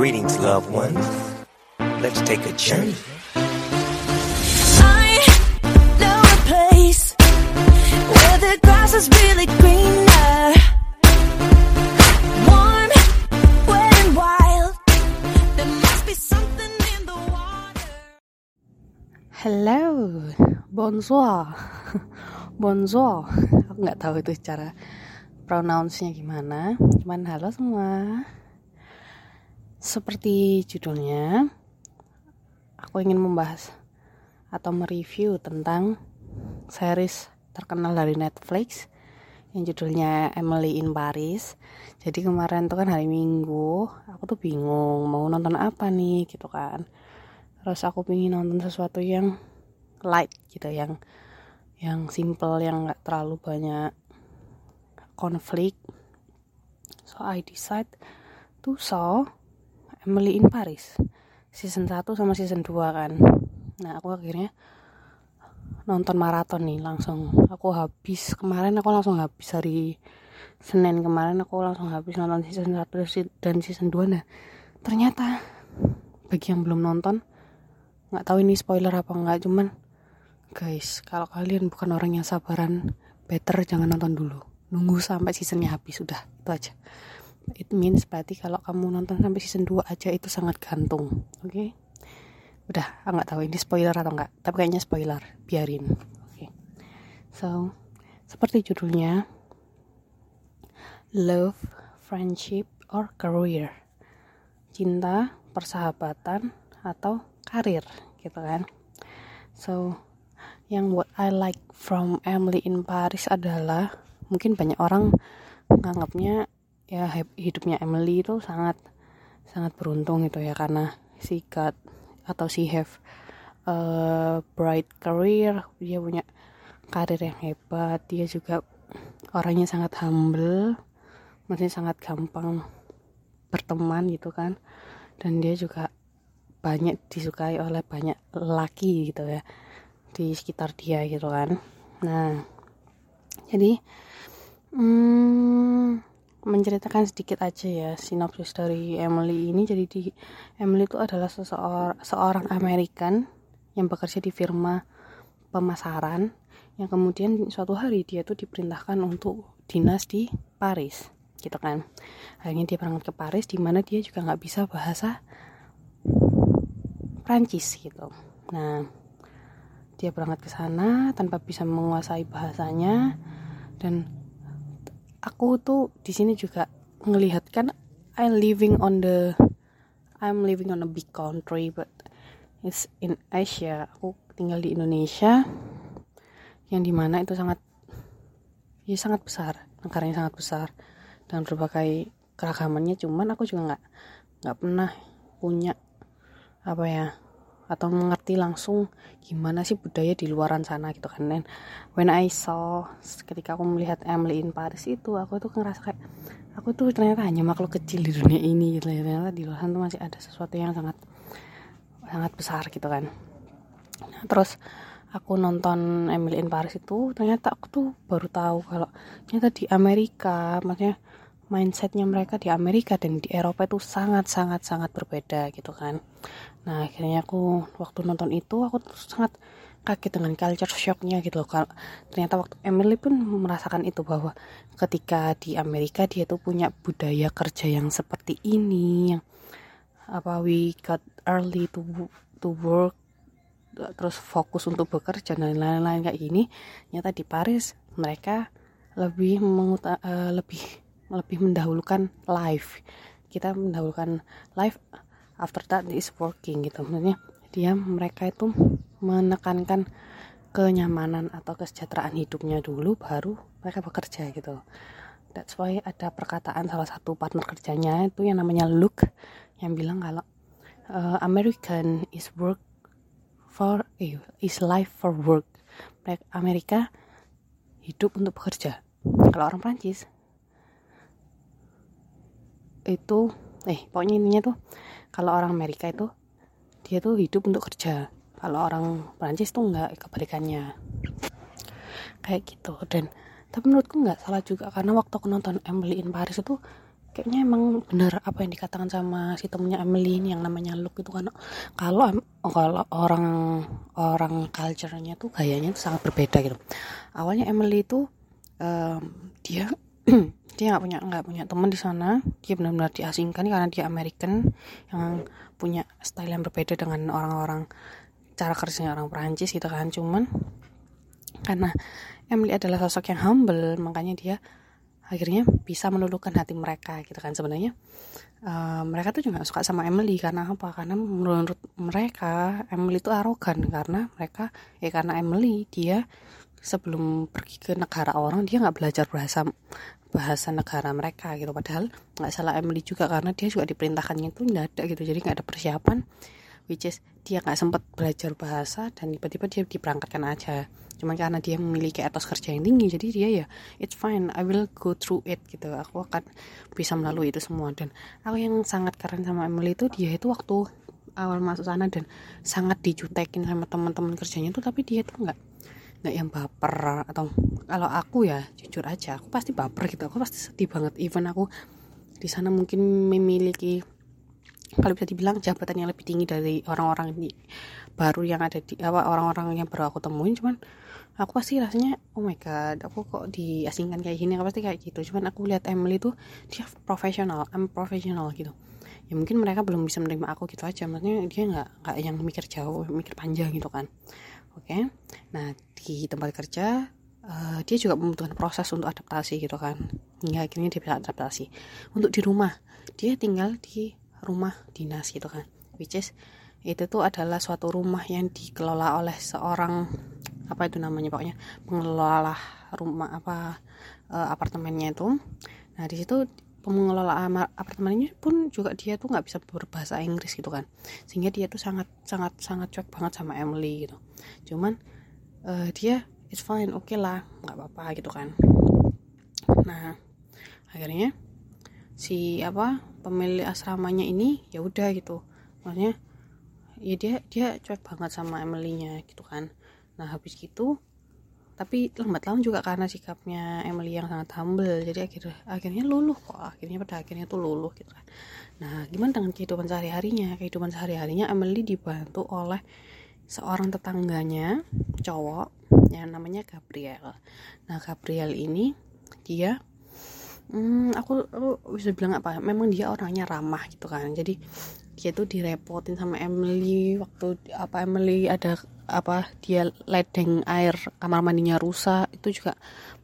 Greetings, loved ones. Let's take a journey. I know a place where the grass is really greener. Warm, wet, and wild. There must be something in the water. Hello, bonsoir, bonsoir. Aku nggak tahu itu cara pronounce-nya gimana. Cuman halo semua. Seperti judulnya, aku ingin membahas atau mereview tentang series terkenal dari Netflix yang judulnya Emily in Paris. Jadi kemarin tuh kan hari Minggu, aku tuh bingung mau nonton apa nih gitu kan. Terus aku pengen nonton sesuatu yang light gitu, yang yang simple, yang nggak terlalu banyak konflik. So I decide to saw Emily in Paris season 1 sama season 2 kan. Nah, aku akhirnya nonton maraton nih langsung. Aku habis kemarin aku langsung habis hari Senin kemarin aku langsung habis nonton season 1 dan season 2 nah. Ternyata bagi yang belum nonton nggak tahu ini spoiler apa enggak cuman guys kalau kalian bukan orang yang sabaran better jangan nonton dulu nunggu sampai seasonnya habis udah itu aja it means berarti kalau kamu nonton sampai season 2 aja itu sangat gantung oke okay? udah nggak tahu ini spoiler atau enggak tapi kayaknya spoiler biarin oke okay. so seperti judulnya love friendship or career cinta persahabatan atau karir gitu kan so yang what I like from Emily in Paris adalah mungkin banyak orang menganggapnya ya hidupnya Emily itu sangat sangat beruntung gitu ya karena si got atau si have a bright career dia punya karir yang hebat dia juga orangnya sangat humble maksudnya sangat gampang berteman gitu kan dan dia juga banyak disukai oleh banyak laki gitu ya di sekitar dia gitu kan. Nah jadi hmm, menceritakan sedikit aja ya sinopsis dari Emily ini. Jadi di Emily itu adalah seseorang seorang American yang bekerja di firma pemasaran yang kemudian suatu hari dia tuh diperintahkan untuk dinas di Paris gitu kan. Akhirnya dia berangkat ke Paris di mana dia juga nggak bisa bahasa Prancis gitu. Nah dia berangkat ke sana tanpa bisa menguasai bahasanya dan aku tuh di sini juga ngelihat kan I'm living on the I'm living on a big country but it's in Asia. Aku tinggal di Indonesia yang di mana itu sangat ya sangat besar negaranya sangat besar. Dan berbagai keragamannya cuman aku juga nggak nggak pernah punya apa ya atau mengerti langsung gimana sih budaya di luaran sana gitu kan dan when I saw ketika aku melihat Emily in Paris itu aku tuh ngerasa kayak aku tuh ternyata hanya makhluk kecil di dunia ini gitu ya. Ternyata di luar sana tuh masih ada sesuatu yang sangat sangat besar gitu kan. Nah, terus aku nonton Emily in Paris itu ternyata aku tuh baru tahu kalau ternyata di Amerika maksudnya mindsetnya mereka di Amerika dan di Eropa itu sangat sangat sangat berbeda gitu kan nah akhirnya aku waktu nonton itu aku sangat kaget dengan culture shocknya gitu loh ternyata waktu Emily pun merasakan itu bahwa ketika di Amerika dia tuh punya budaya kerja yang seperti ini yang apa we got early to to work terus fokus untuk bekerja dan lain-lain kayak gini. Ternyata di Paris mereka lebih menguta, uh, lebih lebih mendahulukan life. Kita mendahulukan life after that is working gitu. Maksudnya dia mereka itu menekankan kenyamanan atau kesejahteraan hidupnya dulu baru mereka bekerja gitu. That's why ada perkataan salah satu partner kerjanya itu yang namanya Luke yang bilang kalau uh, American is work for eh, is life for work. Amerika hidup untuk bekerja. Kalau orang Prancis itu eh pokoknya intinya tuh kalau orang Amerika itu dia tuh hidup untuk kerja. Kalau orang Prancis tuh nggak kebalikannya. Kayak gitu dan tapi menurutku nggak salah juga karena waktu aku nonton Emily in Paris itu kayaknya emang benar apa yang dikatakan sama si temennya Emily ini yang namanya Luke itu kan. Kalau kalau orang orang culture-nya tuh gayanya tuh sangat berbeda gitu. Awalnya Emily itu em, dia dia nggak punya nggak punya teman di sana. Dia benar-benar diasingkan karena dia American yang punya style yang berbeda dengan orang-orang cara kerjanya orang Perancis gitu kan. Cuman karena Emily adalah sosok yang humble makanya dia akhirnya bisa meluluhkan hati mereka gitu kan sebenarnya. Eh, mereka tuh juga suka sama Emily karena apa? Karena menurut mereka Emily itu arogan karena mereka ya karena Emily dia sebelum pergi ke negara orang dia nggak belajar bahasa bahasa negara mereka gitu. Padahal nggak salah Emily juga karena dia juga diperintahkannya itu nggak ada gitu. Jadi nggak ada persiapan which is dia nggak sempat belajar bahasa dan tiba-tiba dia diberangkatkan aja. Cuman karena dia memiliki etos kerja yang tinggi jadi dia ya it's fine I will go through it gitu. Aku akan bisa melalui itu semua. Dan aku yang sangat keren sama Emily itu dia itu waktu awal masuk sana dan sangat dijutekin sama teman-teman kerjanya tuh tapi dia tuh nggak nggak yang baper atau kalau aku ya jujur aja aku pasti baper gitu. Aku pasti sedih banget. Even aku di sana mungkin memiliki kalau bisa dibilang jabatan yang lebih tinggi dari orang-orang di baru yang ada di apa orang-orang yang baru aku temuin. Cuman aku pasti rasanya oh my god aku kok diasingkan kayak gini? Aku pasti kayak gitu. Cuman aku lihat Emily tuh dia profesional I'm profesional gitu. Ya mungkin mereka belum bisa menerima aku gitu aja. Maksudnya dia nggak nggak yang mikir jauh mikir panjang gitu kan oke. Nah di tempat kerja eh, dia juga membutuhkan proses untuk adaptasi gitu kan. Hingga akhirnya dia bisa adaptasi. Untuk di rumah dia tinggal di rumah dinas gitu kan. Which is itu tuh adalah suatu rumah yang dikelola oleh seorang apa itu namanya pokoknya pengelola rumah apa eh, apartemennya itu. Nah di situ pengelola apartemennya pun juga dia tuh nggak bisa berbahasa Inggris gitu kan. Sehingga dia tuh sangat sangat sangat cuek banget sama Emily gitu. Cuman eh, dia it's fine oke lah nggak apa-apa gitu kan. Nah akhirnya si apa pemilik asramanya ini ya udah gitu. Maksudnya ya dia dia cuek banget sama Emily-nya gitu kan. Nah habis gitu tapi lambat laun juga karena sikapnya Emily yang sangat humble. Jadi akhirnya akhirnya luluh kok. Akhirnya pada akhirnya tuh luluh gitu kan. Nah gimana dengan kehidupan sehari harinya kehidupan sehari harinya Emily dibantu oleh seorang tetangganya cowok yang namanya Gabriel. Nah Gabriel ini dia Hmm, aku, aku bisa bilang apa? Memang dia orangnya ramah gitu kan. Jadi dia tuh direpotin sama Emily waktu apa Emily ada apa dia ledeng air kamar mandinya rusak itu juga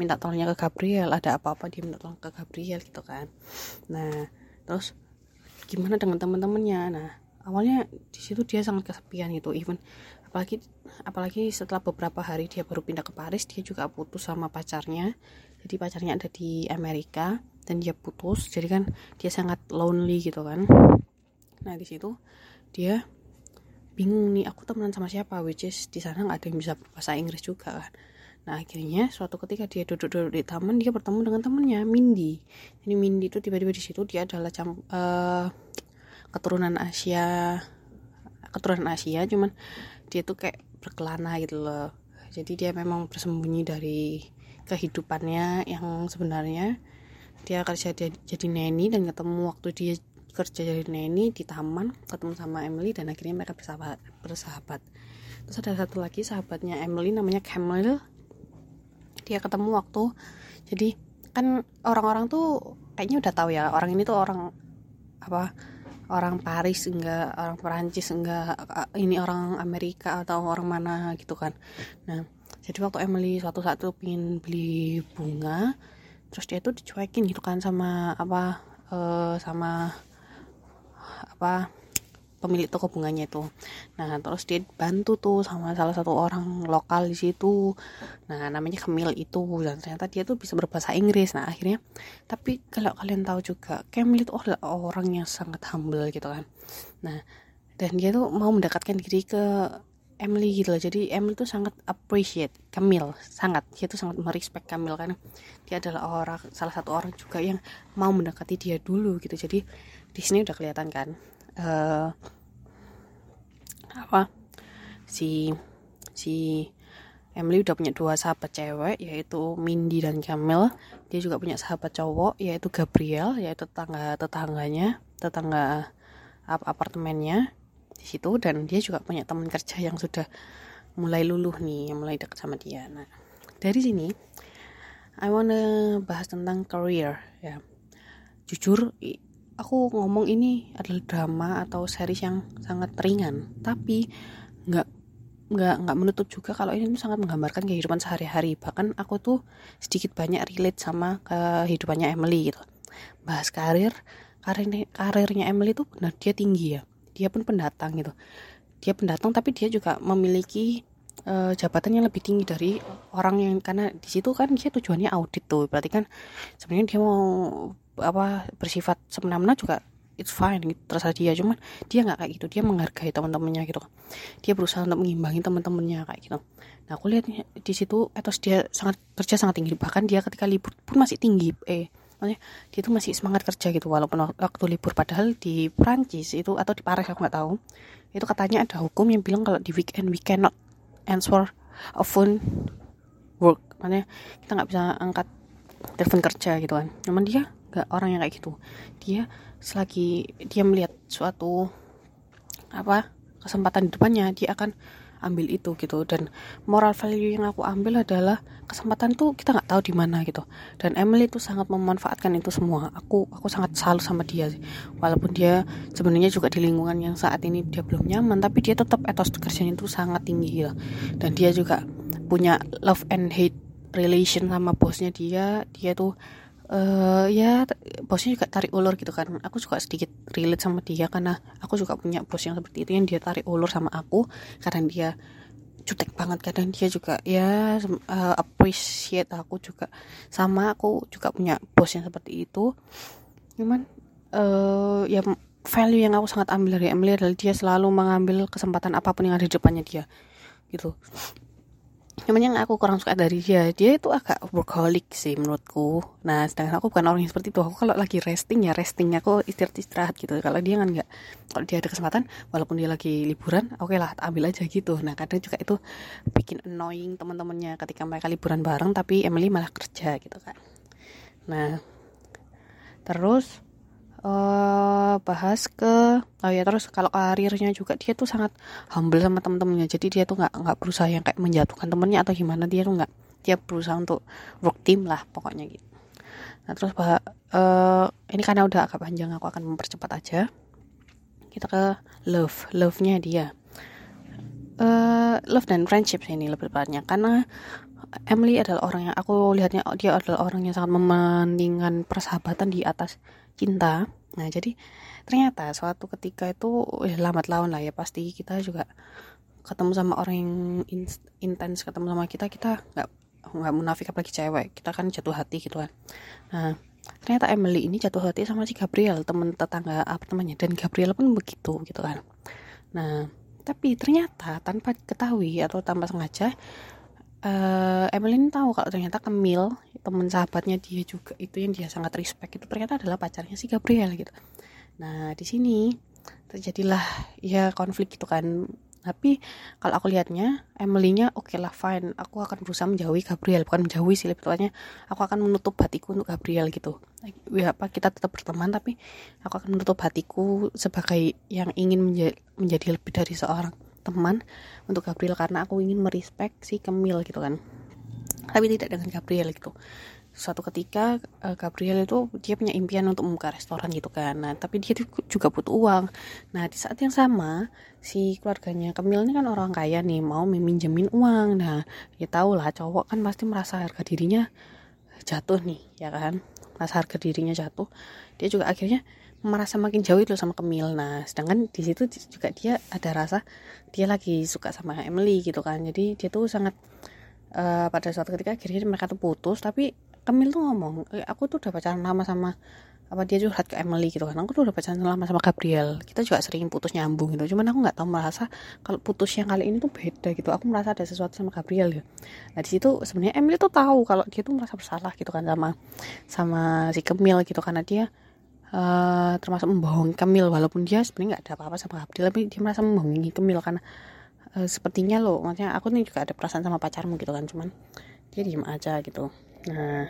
minta tolongnya ke Gabriel ada apa-apa dia minta tolong ke Gabriel gitu kan. Nah terus gimana dengan teman-temannya nah awalnya di situ dia sangat kesepian gitu even apalagi apalagi setelah beberapa hari dia baru pindah ke Paris dia juga putus sama pacarnya. Jadi pacarnya ada di Amerika dan dia putus jadi kan dia sangat lonely gitu kan nah di situ dia bingung nih aku temenan sama siapa which is di sana nggak ada yang bisa bahasa Inggris juga kan. Nah akhirnya suatu ketika dia duduk-duduk di taman dia bertemu dengan temennya Mindy. Ini Mindy itu tiba-tiba di situ dia adalah cam eh, keturunan Asia keturunan Asia cuman dia tuh kayak berkelana gitu loh. Jadi dia memang bersembunyi dari kehidupannya yang sebenarnya. Dia kerja jadi neni dan ketemu waktu dia kerja jadi neni di taman ketemu sama Emily dan akhirnya mereka bersahabat bersahabat. Terus ada satu lagi sahabatnya Emily namanya Camille. Dia ketemu waktu jadi kan orang-orang tuh kayaknya udah tahu ya orang ini tuh orang apa orang Paris enggak orang Perancis enggak ini orang Amerika atau orang mana gitu kan. Nah jadi waktu Emily suatu saat tuh pingin beli bunga terus dia tuh dicuekin gitu kan sama apa eh, sama apa pemilik toko bunganya itu. Nah terus dia bantu tuh sama salah satu orang lokal di situ. Nah namanya Camille itu. Dan ternyata dia tuh bisa berbahasa Inggris. Nah akhirnya tapi kalau kalian tahu juga Camille itu orang yang sangat humble gitu kan. Nah dan dia tuh mau mendekatkan diri ke Emily gitu loh. Jadi Emily tuh sangat appreciate Camille sangat. Dia tuh sangat merespek Camille karena dia adalah orang salah satu orang juga yang mau mendekati dia dulu gitu. Jadi di sini udah kelihatan kan eh apa si si Emily udah punya dua sahabat cewek yaitu Mindy dan Camille. Dia juga punya sahabat cowok yaitu Gabriel yaitu tetangga tetangganya tetangga ap- apartemennya di situ dan dia juga punya teman kerja yang sudah mulai luluh nih yang mulai dekat sama dia. Nah dari sini I wanna bahas tentang career ya. Jujur aku ngomong ini adalah drama atau series yang sangat ringan tapi nggak nggak nggak menutup juga kalau ini sangat menggambarkan kehidupan sehari-hari. Bahkan aku tuh sedikit banyak relate sama kehidupannya Emily gitu. Bahas karir karirnya karirnya Emily tuh benar dia tinggi ya dia pun pendatang gitu. Dia pendatang tapi dia juga memiliki eh, jabatan yang lebih tinggi dari orang yang karena di situ kan dia tujuannya audit tuh. Berarti kan sebenarnya dia mau apa bersifat semena-mena juga it's fine gitu terserah dia. Cuman dia nggak kayak gitu. Dia menghargai teman-temannya gitu. Dia berusaha untuk mengimbangi teman-temannya kayak gitu. Nah aku lihat di situ etos dia sangat kerja sangat tinggi. Bahkan dia ketika libur pun masih tinggi eh maksudnya dia tuh masih semangat kerja gitu walaupun wak- waktu libur. Padahal di Prancis itu atau di Paris aku nggak tahu itu katanya ada hukum yang bilang kalau di weekend we cannot answer a phone work. Makanya kita nggak bisa angkat telepon kerja gitu kan. Cuman dia nggak orang yang kayak gitu. Dia selagi dia melihat suatu apa kesempatan di depannya dia akan ambil itu gitu. Dan moral value yang aku ambil adalah kesempatan tuh kita nggak tahu di mana gitu. Dan Emily tuh sangat memanfaatkan itu semua. Aku aku sangat salut sama dia walaupun dia sebenarnya juga di lingkungan yang saat ini dia belum nyaman tapi dia tetap etos kerjanya itu sangat tinggi gitu. Dan dia juga punya love and hate relation sama bosnya dia. Dia tuh eh ya bosnya juga tarik ulur gitu kan. Aku juga sedikit relate sama dia karena aku juga punya bos yang seperti itu yang dia tarik ulur sama aku karena dia jutek banget kadang dia juga ya eh, appreciate aku juga. Sama aku juga punya bos yang seperti itu. Cuman eh ya value yang aku sangat ambil dari Emily adalah dia selalu mengambil kesempatan apa pun yang ada di depannya dia gitu cuman yang aku kurang suka dari dia. Dia itu agak workaholic sih menurutku. Nah sedangkan aku bukan orang yang seperti itu. Aku kalau lagi resting ya restingnya aku istirahat istirahat gitu. Kalau dia kan nggak kalau dia ada kesempatan walaupun dia lagi liburan oke lah ambil aja gitu. Nah kadang juga itu bikin annoying teman-temannya ketika mereka liburan bareng tapi Emily malah kerja gitu kan nah terus eh bahas ke oh ya terus kalau karirnya juga dia tuh sangat humble sama temen-temennya. Jadi dia tuh nggak nggak berusaha yang kayak menjatuhkan temennya atau gimana. Dia tuh nggak dia berusaha untuk work team lah pokoknya gitu. Nah terus bah eh ini karena udah agak panjang aku akan mempercepat aja. Kita ke love love nya dia. Eh love dan friendship ini lebih tepatnya. Karena Emily adalah orang yang aku lihatnya dia adalah orang yang sangat mementingkan persahabatan di atas cinta. Nah, jadi ternyata suatu ketika itu ya, lambat laun lah ya pasti kita juga ketemu sama orang yang in- intens ketemu sama kita kita nggak nggak munafik apalagi cewek. Kita kan jatuh hati gitu kan. Nah ternyata Emily ini jatuh hati sama si Gabriel teman tetangga apartemennya dan Gabriel pun begitu gitu kan. Nah tapi ternyata tanpa ketahui atau tanpa sengaja Emily ini tahu kalau ternyata Camille teman sahabatnya dia juga itu yang dia sangat respect itu ternyata adalah pacarnya si Gabriel gitu. Nah di sini terjadilah ya konflik gitu kan. Tapi kalau aku lihatnya Emily-nya oke lah fine. Aku akan berusaha menjauhi Gabriel bukan menjauhi sih lebih tepatnya aku akan menutup hatiku untuk Gabriel gitu. Ya apa kita tetap berteman tapi aku akan menutup hatiku sebagai yang ingin menja- menjadi lebih dari seorang teman untuk Gabriel karena aku ingin merespek si Camille gitu kan. Tapi tidak dengan Gabriel gitu. Suatu ketika eh, Gabriel itu dia punya impian untuk membuka restoran gitu kan. Nah tapi dia juga butuh uang. Nah di saat yang sama si keluarganya Camille ini kan orang kaya nih mau meminjemin uang. Nah ya tahu lah cowok kan pasti merasa harga dirinya jatuh nih ya kan? Merasa harga dirinya jatuh. Dia juga akhirnya merasa makin jauh itu sama Camille. Nah sedangkan di situ juga dia ada rasa dia lagi suka sama Emily gitu kan. Jadi dia tuh sangat eh, pada suatu ketika akhirnya mereka tuh putus. Tapi Camille tuh ngomong "Eh, aku tuh udah pacaran lama sama apa dia curhat ke Emily gitu kan. Aku tuh udah pacaran lama sama Gabriel. Kita juga sering putus nyambung gitu. Cuman aku nggak tahu merasa kalau putus yang kali ini tuh beda gitu. Aku merasa ada sesuatu sama Gabriel ya. Nah di situ sebenarnya Emily tuh tahu kalau dia tuh merasa bersalah gitu kan sama sama si Camille gitu. Karena dia eh, termasuk membohongi Camille walaupun dia sebenarnya nggak ada apa-apa sama Gabriel tapi dia merasa membohongi Camille karena eh, sepertinya lo maksudnya aku nih juga ada perasaan sama pacarmu gitu kan cuman dia diem aja gitu. Nah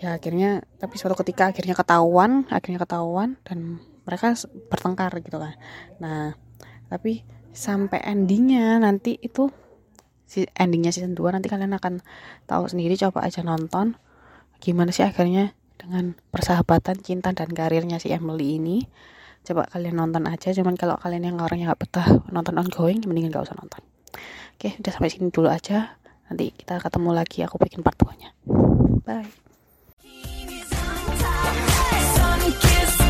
ya akhirnya tapi suatu ketika akhirnya ketahuan akhirnya ketahuan dan mereka bertengkar gitu kan. Nah tapi sampai endingnya nanti itu si endingnya season 2 nanti kalian akan tahu sendiri coba aja nonton gimana sih akhirnya dengan persahabatan cinta dan karirnya si Emily ini. Coba kalian nonton aja cuman kalau kalian yang orang yang nggak betah nonton ongoing mendingan gak usah nonton. Oke udah sampai sini dulu aja. Nanti kita ketemu lagi aku bikin part 2 nya bye Sun kissed